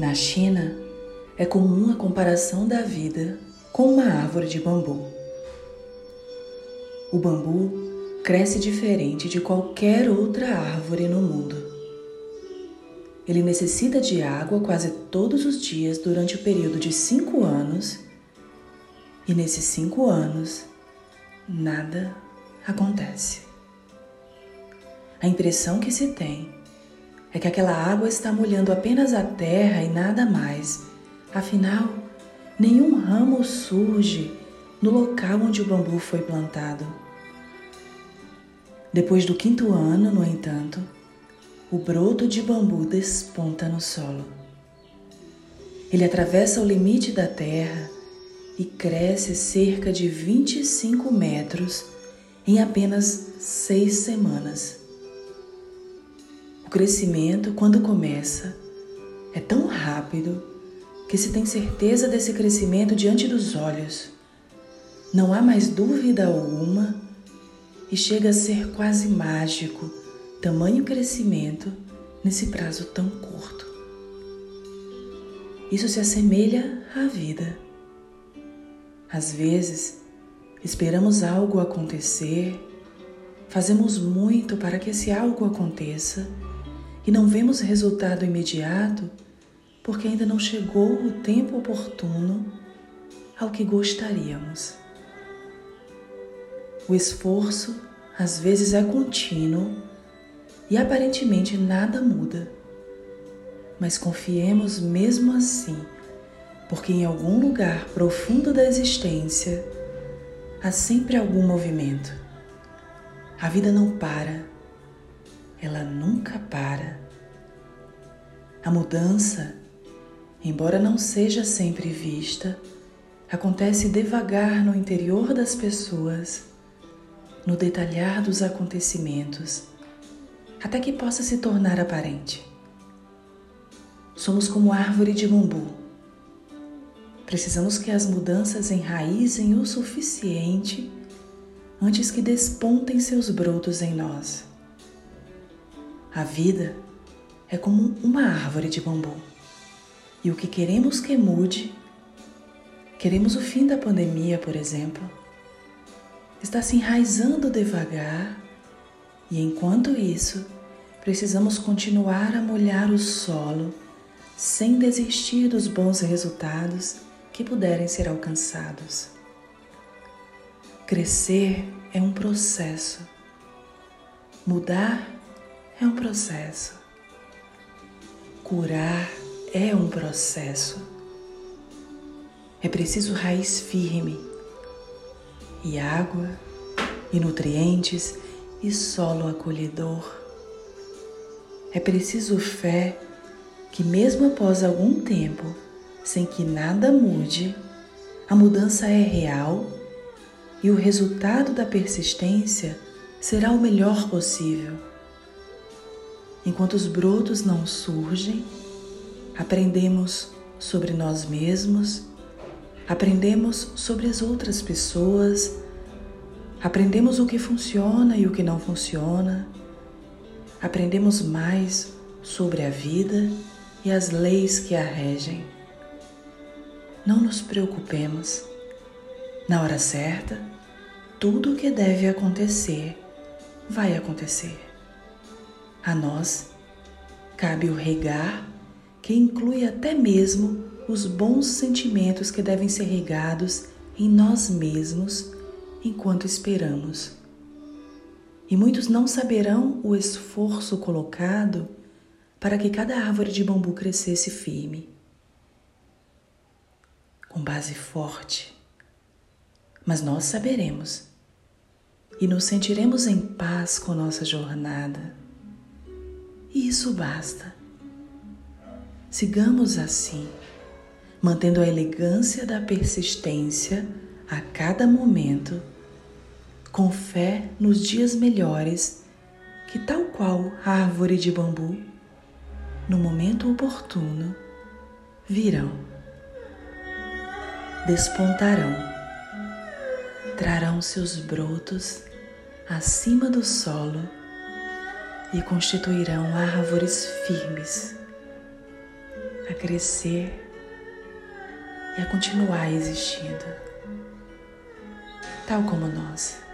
Na China, é comum a comparação da vida com uma árvore de bambu. O bambu cresce diferente de qualquer outra árvore no mundo. Ele necessita de água quase todos os dias durante o período de cinco anos, e nesses cinco anos nada acontece. A impressão que se tem é que aquela água está molhando apenas a terra e nada mais. Afinal, nenhum ramo surge no local onde o bambu foi plantado. Depois do quinto ano, no entanto, o broto de bambu desponta no solo. Ele atravessa o limite da terra e cresce cerca de 25 metros em apenas seis semanas. O crescimento, quando começa, é tão rápido que se tem certeza desse crescimento diante dos olhos. Não há mais dúvida alguma e chega a ser quase mágico tamanho crescimento nesse prazo tão curto. Isso se assemelha à vida. Às vezes, esperamos algo acontecer, fazemos muito para que esse algo aconteça e não vemos resultado imediato porque ainda não chegou o tempo oportuno ao que gostaríamos. O esforço às vezes é contínuo e aparentemente nada muda, mas confiemos mesmo assim, porque em algum lugar profundo da existência há sempre algum movimento. A vida não para ela nunca para. A mudança, embora não seja sempre vista, acontece devagar no interior das pessoas, no detalhar dos acontecimentos, até que possa se tornar aparente. Somos como árvore de bambu. Precisamos que as mudanças enraizem o suficiente antes que despontem seus brotos em nós. A vida é como uma árvore de bambu. E o que queremos que mude, queremos o fim da pandemia, por exemplo, está se enraizando devagar e enquanto isso, precisamos continuar a molhar o solo sem desistir dos bons resultados que puderem ser alcançados. Crescer é um processo. Mudar é um processo. Curar é um processo. É preciso raiz firme e água e nutrientes e solo acolhedor. É preciso fé que, mesmo após algum tempo, sem que nada mude, a mudança é real e o resultado da persistência será o melhor possível. Enquanto os brotos não surgem, aprendemos sobre nós mesmos, aprendemos sobre as outras pessoas, aprendemos o que funciona e o que não funciona, aprendemos mais sobre a vida e as leis que a regem. Não nos preocupemos. Na hora certa, tudo o que deve acontecer vai acontecer. A nós cabe o regar, que inclui até mesmo os bons sentimentos que devem ser regados em nós mesmos enquanto esperamos. E muitos não saberão o esforço colocado para que cada árvore de bambu crescesse firme, com base forte. Mas nós saberemos e nos sentiremos em paz com nossa jornada e isso basta. Sigamos assim, mantendo a elegância da persistência a cada momento, com fé nos dias melhores que, tal qual a árvore de bambu, no momento oportuno, virão, despontarão, trarão seus brotos acima do solo e constituirão árvores firmes. a crescer e a continuar existindo, tal como nós.